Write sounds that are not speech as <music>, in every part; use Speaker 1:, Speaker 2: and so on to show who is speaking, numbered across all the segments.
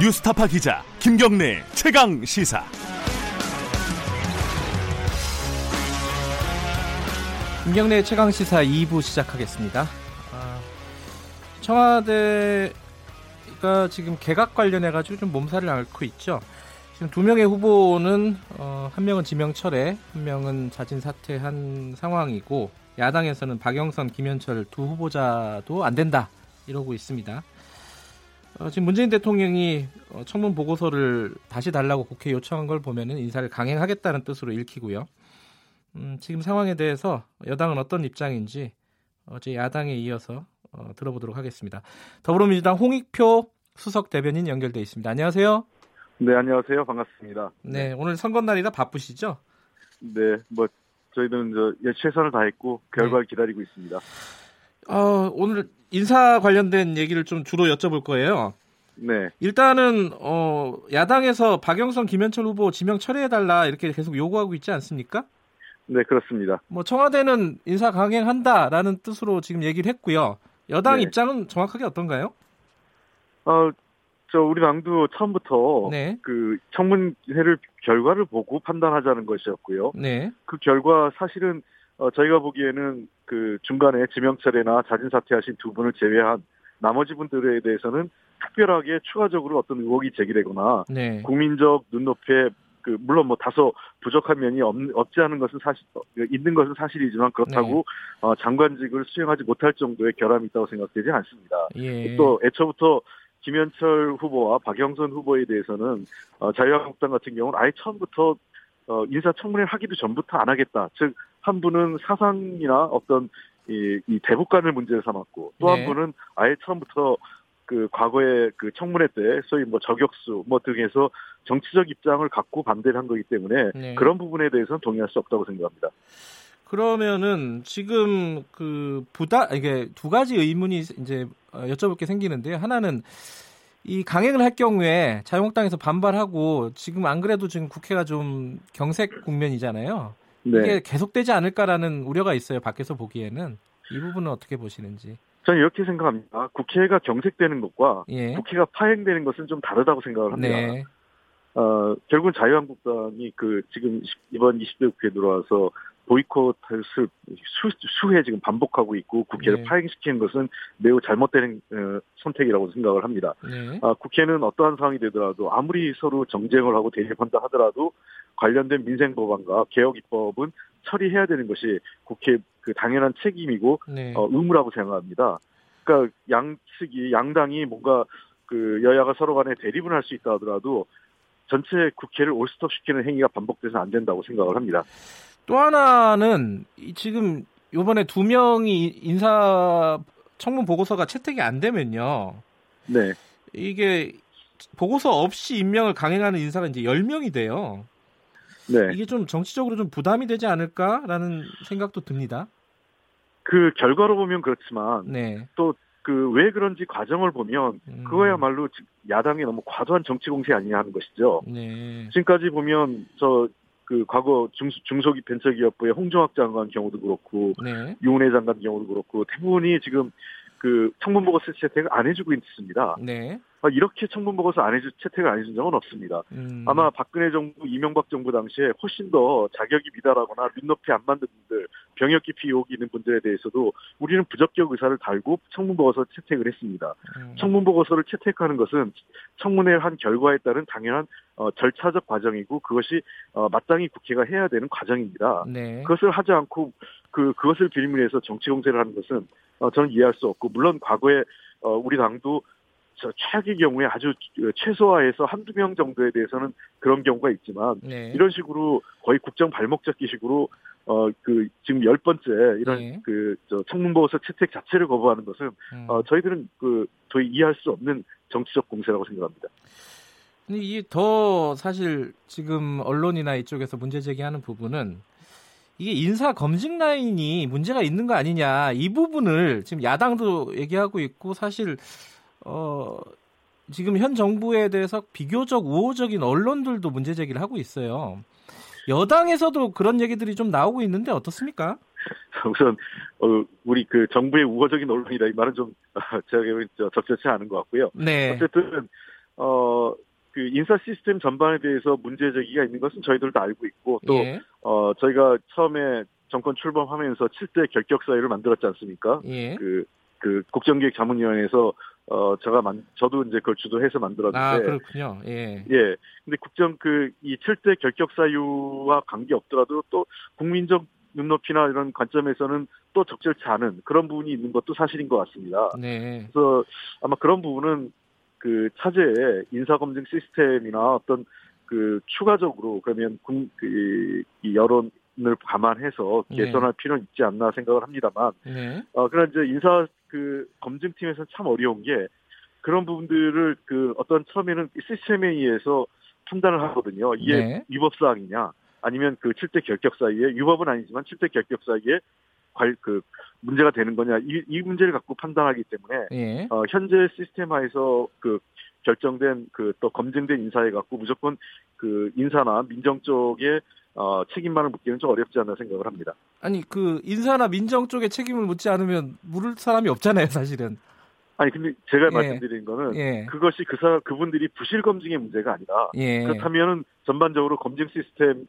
Speaker 1: 뉴스타파 기자 김경래 최강 시사.
Speaker 2: 김경래 최강 시사 2부 시작하겠습니다. 아, 청와대가 지금 개각 관련해 가지고 좀 몸살을 앓고 있죠. 지금 두 명의 후보는 어, 한 명은 지명 철회, 한 명은 자진 사퇴한 상황이고 야당에서는 박영선, 김현철 두 후보자도 안 된다 이러고 있습니다. 어, 지금 문재인 대통령이 어, 청문 보고서를 다시 달라고 국회 요청한 걸 보면은 인사를 강행하겠다는 뜻으로 읽히고요. 음, 지금 상황에 대해서 여당은 어떤 입장인지 어제 야당에 이어서 어, 들어보도록 하겠습니다. 더불어민주당 홍익표 수석 대변인 연결돼 있습니다. 안녕하세요.
Speaker 3: 네, 안녕하세요. 반갑습니다.
Speaker 2: 네, 오늘 선거 날이라 바쁘시죠?
Speaker 3: 네, 뭐 저희들은 저 예, 최선을 다했고 결과를 네. 기다리고 있습니다.
Speaker 2: 어, 오늘 인사 관련된 얘기를 좀 주로 여쭤볼 거예요.
Speaker 3: 네.
Speaker 2: 일단은 어, 야당에서 박영선, 김현철 후보 지명 철회해달라 이렇게 계속 요구하고 있지 않습니까?
Speaker 3: 네, 그렇습니다.
Speaker 2: 뭐 청와대는 인사 강행한다라는 뜻으로 지금 얘기를 했고요. 여당 네. 입장은 정확하게 어떤가요?
Speaker 3: 어, 저 우리 당도 처음부터 네. 그 청문회를 결과를 보고 판단하자는 것이었고요.
Speaker 2: 네.
Speaker 3: 그 결과 사실은 어, 저희가 보기에는 그 중간에 지명철회나 자진 사퇴하신 두 분을 제외한 나머지 분들에 대해서는 특별하게 추가적으로 어떤 의혹이 제기되거나 네. 국민적 눈높이에 그 물론 뭐 다소 부족한 면이 없, 없지 않은 것은 사실 있는 것은 사실이지만 그렇다고 네. 어, 장관직을 수행하지 못할 정도의 결함이 있다고 생각되지 않습니다. 예. 또 애초부터 김현철 후보와 박영선 후보에 대해서는 어, 자유한국당 같은 경우는 아예 처음부터 어, 인사청문회를 하기도 전부터 안 하겠다. 즉 한 분은 사상이나 어떤 이, 이 대북관을 문제를 삼았고 또한 네. 분은 아예 처음부터 그 과거에 그 청문회 때 소위 뭐 저격수 뭐 등에서 정치적 입장을 갖고 반대를 한 거기 때문에 네. 그런 부분에 대해서는 동의할 수 없다고 생각합니다.
Speaker 2: 그러면은 지금 그 부다 이게 두 가지 의문이 이제 어, 여쭤볼 게 생기는데요. 하나는 이 강행을 할 경우에 자유한국당에서 반발하고 지금 안 그래도 지금 국회가 좀 경색 국면이잖아요. 네. 이게 계속되지 않을까라는 우려가 있어요. 밖에서 보기에는 이 부분은 어떻게 보시는지.
Speaker 3: 저는 이렇게 생각합니다. 국회가 경색되는 것과 예. 국회가 파행되는 것은 좀 다르다고 생각을 합니다. 네. 어, 결국은 자유한국당이 그 지금 이번 20대 국회에 들어와서 보이콧을 수, 수회 지금 반복하고 있고 국회를 네. 파행시키는 것은 매우 잘못된 어, 선택이라고 생각을 합니다. 네. 아, 국회는 어떠한 상황이 되더라도 아무리 서로 정쟁을 하고 대립한다 하더라도 관련된 민생 법안과 개혁 입법은 처리해야 되는 것이 국회 그 당연한 책임이고 네. 어, 의무라고 생각합니다. 그러니까 양측이 양당이 뭔가 그 여야가 서로 간에 대립을 할 수 있다 하더라도 전체 국회를 올스톱 시키는 행위가 반복돼서 안 된다고 생각을 합니다.
Speaker 2: 또 하나는 지금 요번에 두 명이 인사 청문 보고서가 채택이 안 되면요.
Speaker 3: 네.
Speaker 2: 이게 보고서 없이 임명을 강행하는 인사가 이제 10명이 돼요. 네. 이게 좀 정치적으로 좀 부담이 되지 않을까라는 생각도 듭니다.
Speaker 3: 그 결과로 보면 그렇지만 네. 또 그 왜 그런지 과정을 보면 음. 그거야말로 야당이 너무 과도한 정치 공세 아니냐 하는 것이죠. 네. 지금까지 보면 저 그 과거 중, 중소기 벤처기업부의 홍정학 장관 경우도 그렇고 네. 유은혜 장관 경우도 그렇고 대부분이 지금 그 청문 보고서 채택을 안 해주고 있습니다. 네. 아, 이렇게 청문 보고서 안 해주 채택을 안 해준 적은 없습니다. 음. 아마 박근혜 정부, 이명박 정부 당시에 훨씬 더 자격이 미달하거나 눈높이 안 맞는 분들, 병역 기피 의혹이 있는 분들에 대해서도 우리는 부적격 의사를 달고 청문 보고서 채택을 했습니다. 음. 청문 보고서를 채택하는 것은 청문회를 한 결과에 따른 당연한 어, 절차적 과정이고 그것이 어, 마땅히 국회가 해야 되는 과정입니다. 네. 그것을 하지 않고 그 그것을 빌미해서 정치 공세를 하는 것은 어, 저는 이해할 수 없고 물론 과거에 어, 우리 당도 저 최악의 경우에 아주 최소화해서 한두 명 정도에 대해서는 그런 경우가 있지만 네. 이런 식으로 거의 국정 발목 잡기식으로 어 그 지금 열 번째 이런 네. 그저 청문 보고서 채택 자체를 거부하는 것은 음. 어 저희들은 그 도저히 이해할 수 없는 정치적 공세라고 생각합니다.
Speaker 2: 근데 이게 더 사실 지금 언론이나 이쪽에서 문제 제기하는 부분은 이게 인사 검증 라인이 문제가 있는 거 아니냐 이 부분을 지금 야당도 얘기하고 있고 사실 어, 지금 현 정부에 대해서 비교적 우호적인 언론들도 문제 제기를 하고 있어요. 여당에서도 그런 얘기들이 좀 나오고 있는데 어떻습니까?
Speaker 3: 우선 어, 우리 그 정부의 우호적인 언론이라 이 말은 좀 <laughs> 제가 적절치 않은 것 같고요. 네. 어쨌든 어, 그 인사 시스템 전반에 대해서 문제 제기가 있는 것은 저희들도 알고 있고 또 예. 어, 저희가 처음에 정권 출범하면서 7대 결격 사유를 만들었지 않습니까? 예. 그, 그 국정기획 자문위원회에서 어 제가 만 저도 이제 그걸 주도해서 만들었는데 아
Speaker 2: 그렇군요. 예.
Speaker 3: 예. 근데 국정 그 이 7대 결격 사유와 관계 없더라도 또 국민적 눈높이나 이런 관점에서는 또 적절치 않은 그런 부분이 있는 것도 사실인 것 같습니다. 네. 그래서 아마 그런 부분은 그 차제의 인사검증 시스템이나 어떤 그 추가적으로 그러면 군, 그, 이 여론 을 감안해서 네. 개선할 네. 필요는 있지 않나 생각을 합니다만, 네. 어, 그러나 이제 인사 그 검증팀에서는 참 어려운 게 그런 부분들을 그 어떤 처음에는 시스템에 의해서 판단을 하거든요. 이게 네. 위법 사항이냐, 아니면 그 7대 결격 사이에 위법은 아니지만 7대 결격 사이에 관, 그 문제가 되는 거냐 이, 이 문제를 갖고 판단하기 때문에 예. 어, 현재 시스템화에서 그 결정된 그 또 검증된 인사에 갖고 무조건 그 인사나 민정 쪽에 어, 책임만을 묻기는 좀 어렵지 않나 생각을 합니다.
Speaker 2: 아니 그 인사나 민정 쪽에 책임을 묻지 않으면 물을 사람이 없잖아요, 사실은.
Speaker 3: 아니 근데 제가 예. 말씀드린 거는 예. 그것이 그 사, 그분들이 부실 검증의 문제가 아니라 예. 그렇다면은 전반적으로 검증 시스템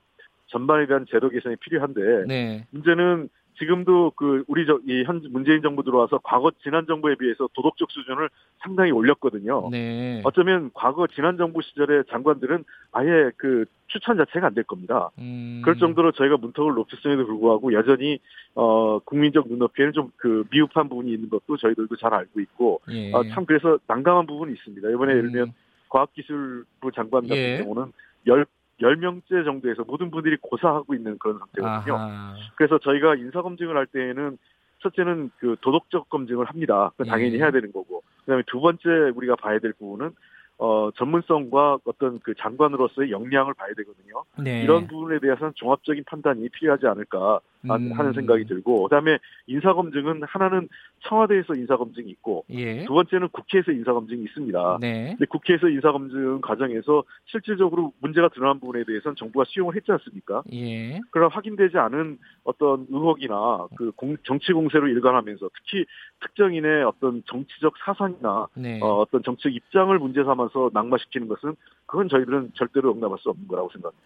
Speaker 3: 전반에 대한 제도 개선이 필요한데 네. 문제는 지금도 그 우리 저이현 문재인 정부 들어와서 과거 지난 정부에 비해서 도덕적 수준을 상당히 올렸거든요. 네. 어쩌면 과거 지난 정부 시절의 장관들은 아예 그 추천 자체가 안 될 겁니다. 음. 그럴 정도로 저희가 문턱을 높였음에도 불구하고 여전히 어 국민적 눈높이에는 좀 그 미흡한 부분이 있는 것도 저희들도 잘 알고 있고 예. 어, 참 그래서 난감한 부분이 있습니다. 이번에 음. 예를 들면 과학기술부 장관 같은 예. 경우는 열 10명째 정도에서 모든 분들이 고사하고 있는 그런 상태거든요. 아하. 그래서 저희가 인사검증을 할 때에는 첫째는 그 도덕적 검증을 합니다. 당연히 예. 해야 되는 거고. 그 다음에 두 번째 우리가 봐야 될 부분은 어, 전문성과 어떤 그 장관으로서의 역량을 봐야 되거든요. 네. 이런 부분에 대해서는 종합적인 판단이 필요하지 않을까 음. 하는 생각이 들고, 그다음에 인사 검증은 하나는 청와대에서 인사 검증이 있고, 예. 두 번째는 국회에서 인사 검증이 있습니다. 네. 근데 국회에서 인사 검증 과정에서 실질적으로 문제가 드러난 부분에 대해서는 정부가 수용을 했지 않습니까? 예. 그러나 확인되지 않은 어떤 의혹이나 그 공, 정치 공세로 일관하면서 특히 특정인의 어떤 정치적 사상이나 네. 어, 어떤 정책 입장을 문제 삼아서 낙마시키는 것은 그건 저희들은 절대로 용납할 수 없는 거라고 생각합니다.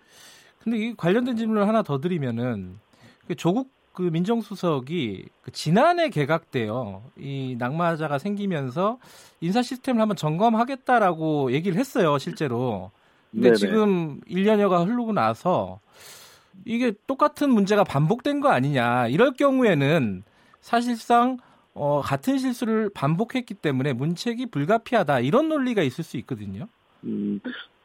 Speaker 2: 근데 이 관련된 질문을 하나 더 드리면은 그 조국 그 민정수석이 그 지난해 개각 때요. 이 낙마자가 생기면서 인사 시스템을 한번 점검하겠다라고 얘기를 했어요, 실제로. 근데 네네. 지금 1년여가 흐르고 나서 이게 똑같은 문제가 반복된 거 아니냐. 이럴 경우에는 사실상 어, 같은 실수를 반복했기 때문에 문책이 불가피하다 이런 논리가 있을 수 있거든요.
Speaker 3: 음,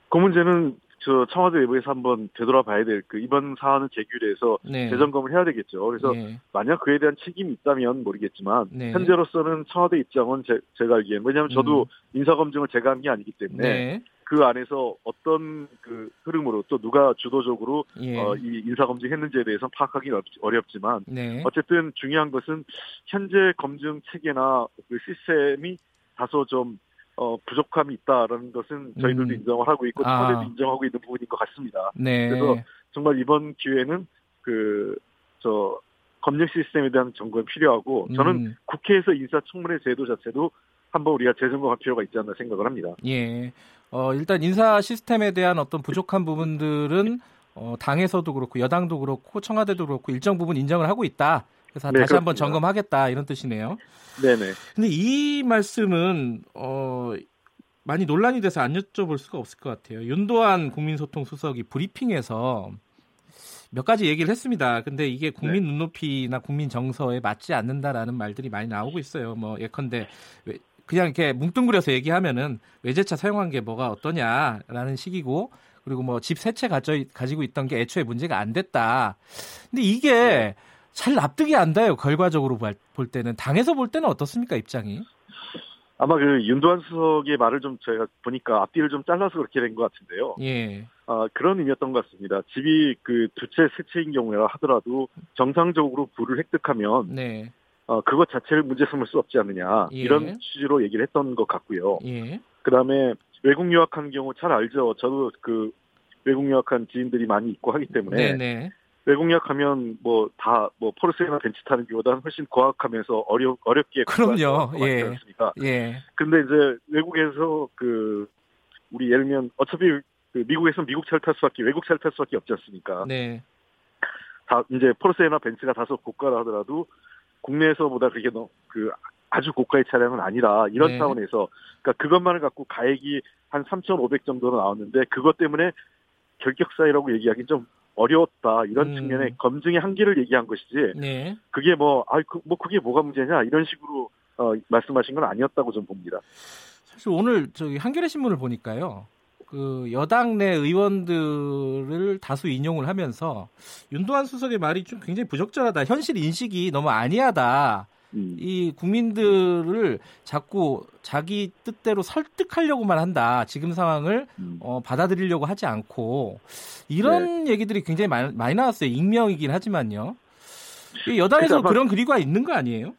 Speaker 3: 그 문제는 저 청와대 내부에서 한번 되돌아봐야 될 그 이번 사안을 제기해서 네. 재점검을 해야 되겠죠. 그래서 네. 만약 그에 대한 책임이 있다면 모르겠지만 네. 현재로서는 청와대 입장은 제, 가 알기에는 왜냐하면 저도 음. 인사 검증을 제가 한 게 아니기 때문에 네. 그 안에서 어떤 그 흐름으로 또 누가 주도적으로 예. 어, 이 인사 검증 했는지에 대해서 파악하기 어렵지만 네. 어쨌든 중요한 것은 현재 검증 체계나 그 시스템이 다소 좀 어, 부족함이 있다라는 것은 저희들도 음. 인정을 하고 있고 청와대도 아. 인정하고 있는 부분인 것 같습니다. 네. 그래서 정말 이번 기회는 그 저 검증 시스템에 대한 점검이 필요하고 저는 음. 국회에서 인사청문회 제도 자체도 한번 우리가 재점검할 필요가 있지 않나 생각을 합니다.
Speaker 2: 예. 어, 일단 인사 시스템에 대한 어떤 부족한 부분들은 어, 당에서도 그렇고 여당도 그렇고 청와대도 그렇고 일정 부분 인정을 하고 있다. 그래서 네, 다시 한번 점검하겠다 이런 뜻이네요.
Speaker 3: 네네.
Speaker 2: 근데 이 말씀은 어, 많이 논란이 돼서 안 여쭤볼 수가 없을 것 같아요. 윤도한 국민소통 수석이 브리핑에서 몇 가지 얘기를 했습니다. 근데 이게 국민 네. 눈높이나 국민 정서에 맞지 않는다라는 말들이 많이 나오고 있어요. 뭐 예컨대 그냥 이렇게 뭉뚱그려서 얘기하면은 외제차 사용한 게 뭐가 어떠냐라는 식이고 그리고 뭐 집 세 채 가지고 있던 게 애초에 문제가 안 됐다. 근데 이게 네. 잘 납득이 안 돼요. 결과적으로 볼 때는 당에서 볼 때는 어떻습니까 입장이?
Speaker 3: 아마 그 윤도한 수석의 말을 좀 저희가 보니까 앞뒤를 좀 잘라서 그렇게 된 것 같은데요. 예. 아, 그런 의미였던 것 같습니다. 집이 그 두 채, 세 채인 경우라 하더라도 정상적으로 불을 획득하면 네. 어, 그것 자체를 문제 삼을 수 없지 않느냐 예. 이런 취지로 얘기를 했던 것 같고요. 예. 그다음에 외국 유학하는 경우 잘 알죠. 저도 그 외국 유학한 지인들이 많이 있고 하기 때문에 네네. 네. 외국 유학하면 뭐 다뭐 뭐 포르쉐나 벤츠 타는 경우보다는 훨씬 고학하면서 어려 어렵게
Speaker 2: 그럼요. 예.
Speaker 3: 않습니까? 예. 근데 이제 외국에서 그 우리 예를 들면 어차피 그 미국에서 미국 차를 탈 수밖에 외국 차를 탈 수밖에 없지 않습니까? 네. 다 이제 포르쉐나 벤츠가 다소 고가라 하더라도 국내에서보다 그게 너그 아주 고가의 차량은 아니라 이런 네. 차원에서 그러니까 그것만을 갖고 가액이 한 3,500 정도로 나왔는데 그것 때문에 결격사유라고 얘기하기는 좀 어려웠다 이런 음. 측면에 검증의 한계를 얘기한 것이지 네. 그게 뭐아 그, 뭐 그게 뭐가 문제냐 이런 식으로 어, 말씀하신 건 아니었다고 좀 봅니다.
Speaker 2: 사실 오늘 저기 한겨레 신문을 보니까요. 그 여당 내 의원들을 다수 인용을 하면서 윤도한 수석의 말이 좀 굉장히 부적절하다. 현실 인식이 너무 아니하다. 음. 이 국민들을 자꾸 자기 뜻대로 설득하려고만 한다. 지금 상황을 음. 어, 받아들이려고 하지 않고 이런 네. 얘기들이 굉장히 많이, 많이 나왔어요. 익명이긴 하지만요. 여당에서 그런 그리가 있는 거 아니에요?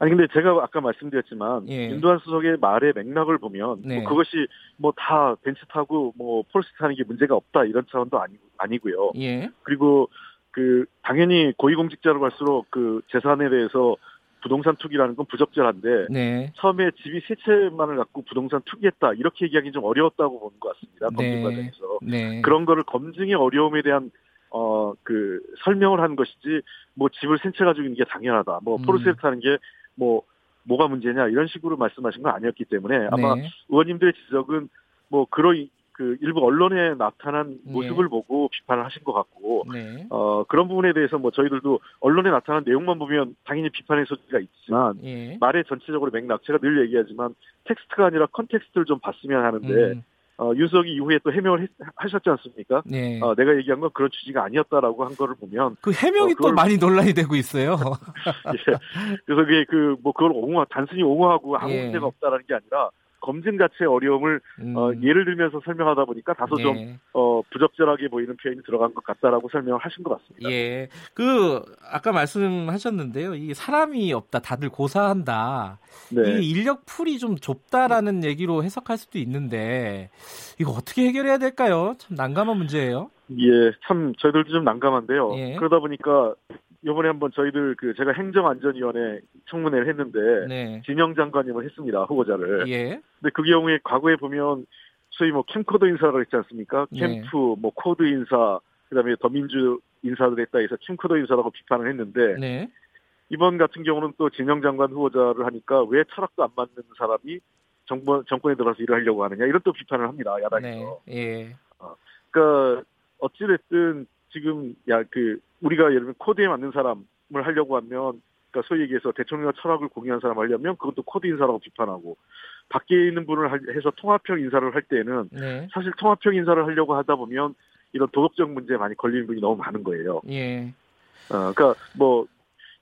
Speaker 3: 아니 근데 제가 아까 말씀드렸지만 예. 윤도한 수석의 말의 맥락을 보면 뭐 네. 뭐 그것이 뭐 다 벤츠 타고 뭐 폴스 타는 게 문제가 없다 이런 차원도 아니 아니고요. 예. 그리고 그 당연히 고위공직자로 갈수록 그 재산에 대해서 부동산 투기라는 건 부적절한데 네. 처음에 집이 세 채만을 갖고 부동산 투기했다 이렇게 얘기하기 좀 어려웠다고 보는 것 같습니다. 검증 네. 과정에서 네. 그런 거를 검증의 어려움에 대한 어 그 설명을 한 것이지 뭐 집을 세채 가지고 있는 게 당연하다. 뭐 음. 포르쉐를 타는 게 뭐 뭐가 문제냐 이런 식으로 말씀하신 건 아니었기 때문에 아마 네. 의원님들의 지적은 뭐 그런 그 일부 언론에 나타난 네. 모습을 네. 보고 비판을 하신 것 같고 네. 어 그런 부분에 대해서 뭐 저희들도 언론에 나타난 내용만 보면 당연히 비판의 소지가 있지만 네. 말의 전체적으로 맥락 제가 늘 얘기하지만 텍스트가 아니라 context를 좀 봤으면 하는데 음. 어, 윤석이 이후에 또 해명을 했, 하셨지 않습니까? 네. 어, 내가 얘기한 건 그런 취지가 아니었다라고 한 거를 보면
Speaker 2: 그 해명이 어, 그걸, 또 많이 논란이 되고 있어요. <laughs>
Speaker 3: 예. 그래서 그게 그 뭐 그걸 옹호 단순히 옹호하고 아무 예. 문제가 없다라는 게 아니라 검증 자체의 어려움을 음. 어, 예를 들면서 설명하다 보니까 다소 네. 좀 어, 부적절하게 보이는 표현이 들어간 것 같다라고 설명을 하신 것 같습니다.
Speaker 2: 예, 그 아까 말씀하셨는데요. 이 사람이 없다, 다들 고사한다. 네. 이 인력 풀이 좀 좁다라는 얘기로 해석할 수도 있는데 이거 어떻게 해결해야 될까요? 참 난감한 문제예요.
Speaker 3: 예, 참 저희들도 좀 난감한데요. 예. 그러다 보니까 이번에 한번 저희들 그 제가 행정안전위원회 청문회를 했는데 네. 진영 장관님을 했습니다 후보자를. 예. 근데 그 경우에 과거에 보면 소위 뭐 캠코더 인사가 있지 않습니까? 네. 캠프, 뭐 코드 인사, 그다음에 더민주 인사들 했다 해서 캠코더 인사라고 비판을 했는데 네. 이번 같은 경우는 또 진영 장관 후보자를 하니까 왜 철학도 안 맞는 사람이 정권 정권에 들어서 일을 하려고 하느냐 이런 또 비판을 합니다 야당에서. 네. 예. 어, 그러니까 어찌됐든 지금 야 그 우리가 예를 들면 코드에 맞는 사람을 하려고 하면 그러니까 소위 얘기해서 대통령과 철학을 공유한 사람 하려면 그것도 코드 인사라고 비판하고 밖에 있는 분을 해서 통합형 인사를 할 때는 네. 사실 통합형 인사를 하려고 하다 보면 이런 도덕적 문제에 많이 걸리는 분이 너무 많은 거예요. 예. 어, 그러니까 뭐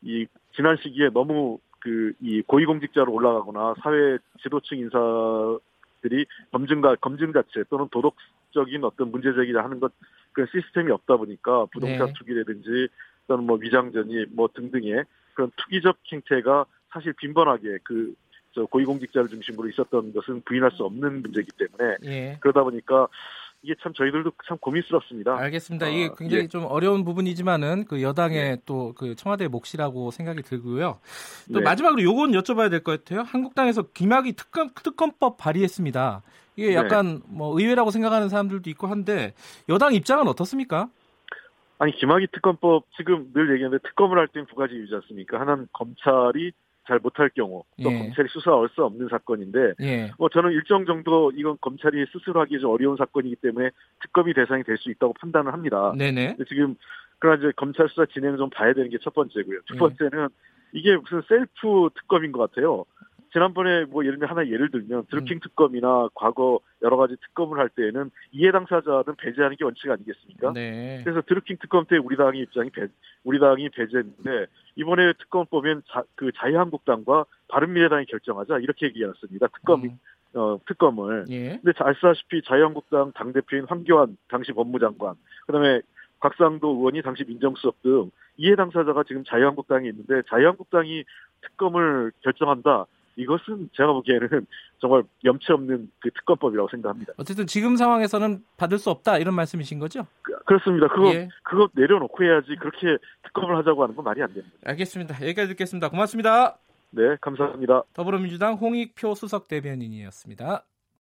Speaker 3: 이 지난 시기에 너무 그 이 고위공직자로 올라가거나 사회 지도층 인사들이 검증과 검증 자체 또는 도덕적인 어떤 문제 제기를 하는 것 그런 시스템이 없다 보니까 부동산 네. 투기라든지 또는 뭐 위장전이 뭐 등등의 그런 투기적 행태가 사실 빈번하게 그저 고위공직자를 중심으로 있었던 것은 부인할 수 없는 문제이기 때문에 예. 그러다 보니까 이게 참 저희들도 참 고민스럽습니다.
Speaker 2: 알겠습니다. 이게 아, 굉장히 예. 좀 어려운 부분이지만은 그 여당의 예. 또그 청와대 몫이라고 생각이 들고요. 또 네. 마지막으로 요건 여쭤봐야 될 것 같아요. 한국당에서 김학의 특검 특검법 발의했습니다. 이게 네. 약간 네. 뭐 의외라고 생각하는 사람들도 있고 한데 여당 입장은 어떻습니까?
Speaker 3: 아니 김학의 특검법 지금 늘 얘기하는데 특검을 할 때는 두 가지 이유지 않습니까? 하나는 검찰이 잘 못할 경우 또 예. 검찰이 수사할 수 없는 사건인데 예. 뭐 저는 일정 정도 이건 검찰이 스스로 하기 좀 어려운 사건이기 때문에 특검이 대상이 될 수 있다고 판단을 합니다. 네네. 지금 그러나 이제 검찰 수사 진행을 좀 봐야 되는 게 첫 번째고요. 두 예. 번째는 이게 무슨 셀프 특검인 것 같아요. 지난번에 뭐 예를 들면 하나 예를 들면 드루킹 음. 특검이나 과거 여러 가지 특검을 할 때에는 이해 당사자는 배제하는 게 원칙 아니겠습니까? 네. 그래서 드루킹 특검 때 우리 당의 입장이 배, 우리 당이 배제했는데 이번에 특검 보면 자, 그 자유한국당과 바른미래당이 결정하자 이렇게 얘기했습니다. 특검 음. 어, 특검을. 예. 근데 아시다시피 자유한국당 당 대표인 황교안 당시 법무장관, 그다음에 곽상도 의원이 당시 민정수석 등 이해 당사자가 지금 자유한국당에 있는데 자유한국당이 특검을 결정한다. 이것은 제가 보기에는 <laughs> 정말 염치 없는 그 특검법이라고 생각합니다.
Speaker 2: 어쨌든 지금 상황에서는 받을 수 없다 이런 말씀이신 거죠?
Speaker 3: 그, 렇습니다 그거 예. 그거 내려놓고 해야지 그렇게 특검을 하자고 하는 건 말이 안 됩니다.
Speaker 2: 알겠습니다. 여기까지 듣겠습니다. 고맙습니다.
Speaker 3: 네, 감사합니다.
Speaker 2: 더불어민주당 홍익표 수석 대변인이었습니다.